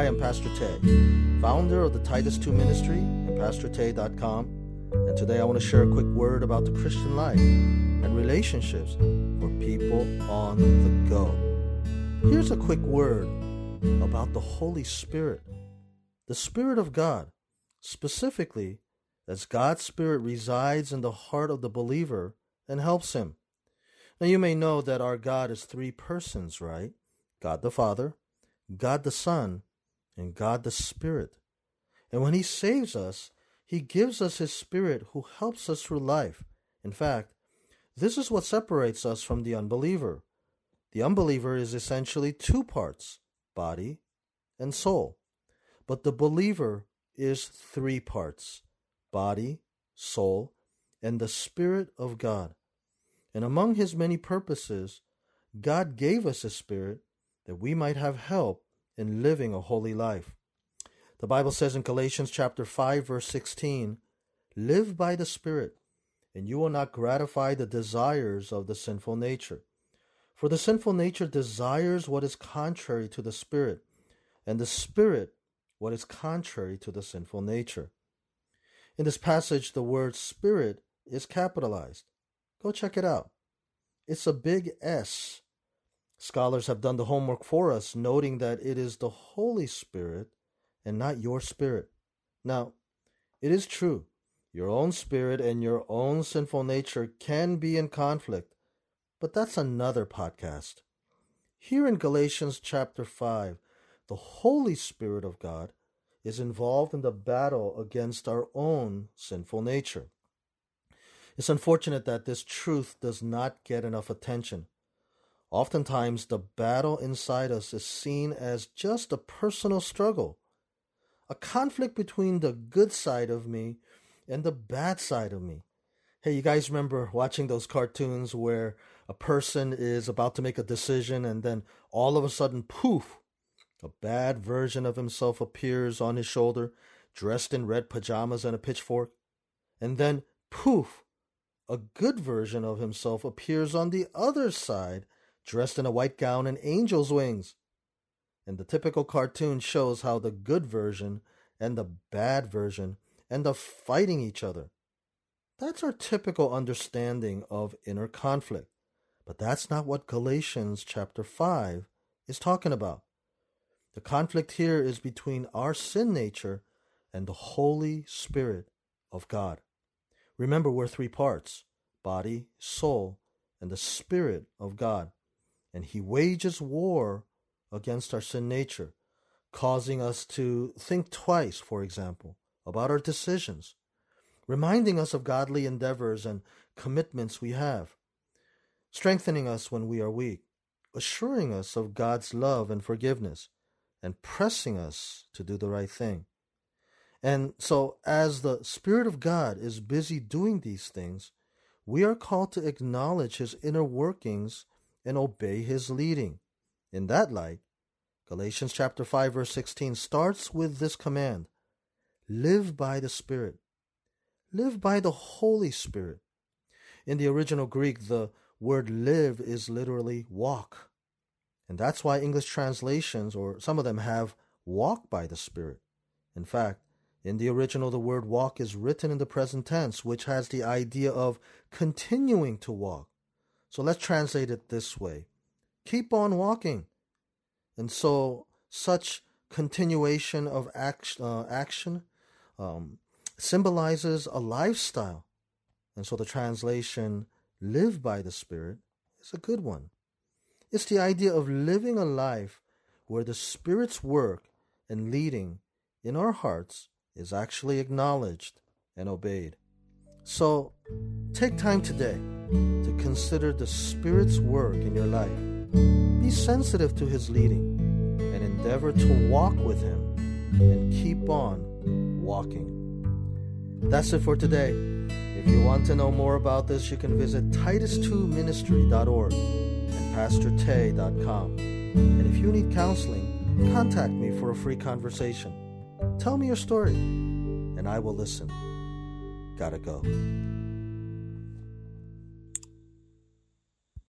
Hi, I'm Pastor Tay, founder of the Titus 2 Ministry and PastorTay.com. And today I want to share a quick word about the Christian life and relationships for people on the go. Here's a quick word about the Holy Spirit. The Spirit of God, specifically, as God's Spirit resides in the heart of the believer and helps him. Now, you may know that our God is three persons, right? God the Father, God the Son, and God the Spirit. And when He saves us, He gives us His Spirit who helps us through life. In fact, this is what separates us from the unbeliever. The unbeliever is essentially two parts body and soul. But the believer is three parts body, soul, and the Spirit of God. And among His many purposes, God gave us a Spirit that we might have help in living a holy life. The Bible says in Galatians chapter 5 verse 16, "Live by the Spirit, and you will not gratify the desires of the sinful nature. For the sinful nature desires what is contrary to the Spirit, and the Spirit what is contrary to the sinful nature." In this passage, the word Spirit is capitalized. Go check it out. It's a big S Scholars have done the homework for us, noting that it is the Holy Spirit and not your spirit. Now, it is true, your own spirit and your own sinful nature can be in conflict, but that's another podcast. Here in Galatians chapter 5, the Holy Spirit of God is involved in the battle against our own sinful nature. It's unfortunate that this truth does not get enough attention. Oftentimes, the battle inside us is seen as just a personal struggle, a conflict between the good side of me and the bad side of me. Hey, you guys remember watching those cartoons where a person is about to make a decision and then all of a sudden, poof, a bad version of himself appears on his shoulder, dressed in red pajamas and a pitchfork. And then, poof, a good version of himself appears on the other side dressed in a white gown and angel's wings. And the typical cartoon shows how the good version and the bad version end up fighting each other. That's our typical understanding of inner conflict. But that's not what Galatians chapter 5 is talking about. The conflict here is between our sin nature and the Holy Spirit of God. Remember, we're three parts body, soul, and the Spirit of God and he wages war against our sin nature, causing us to think twice, for example, about our decisions, reminding us of godly endeavors and commitments we have, strengthening us when we are weak, assuring us of God's love and forgiveness, and pressing us to do the right thing. And so, as the Spirit of God is busy doing these things, we are called to acknowledge His inner workings and obey his leading. In that light, Galatians chapter 5 verse 16 starts with this command: live by the Spirit. Live by the Holy Spirit. In the original Greek, the word live is literally walk. And that's why English translations, or some of them, have walk by the Spirit. In fact, in the original, the word walk is written in the present tense, which has the idea of continuing to walk. So let's translate it this way keep on walking. And so, such continuation of action, uh, action um, symbolizes a lifestyle. And so, the translation, live by the Spirit, is a good one. It's the idea of living a life where the Spirit's work and leading in our hearts is actually acknowledged and obeyed. So, take time today to consider the Spirit's work in your life. Be sensitive to His leading and endeavor to walk with Him and keep on walking. That's it for today. If you want to know more about this, you can visit titus2ministry.org and pastortay.com. And if you need counseling, contact me for a free conversation. Tell me your story, and I will listen. Gotta go.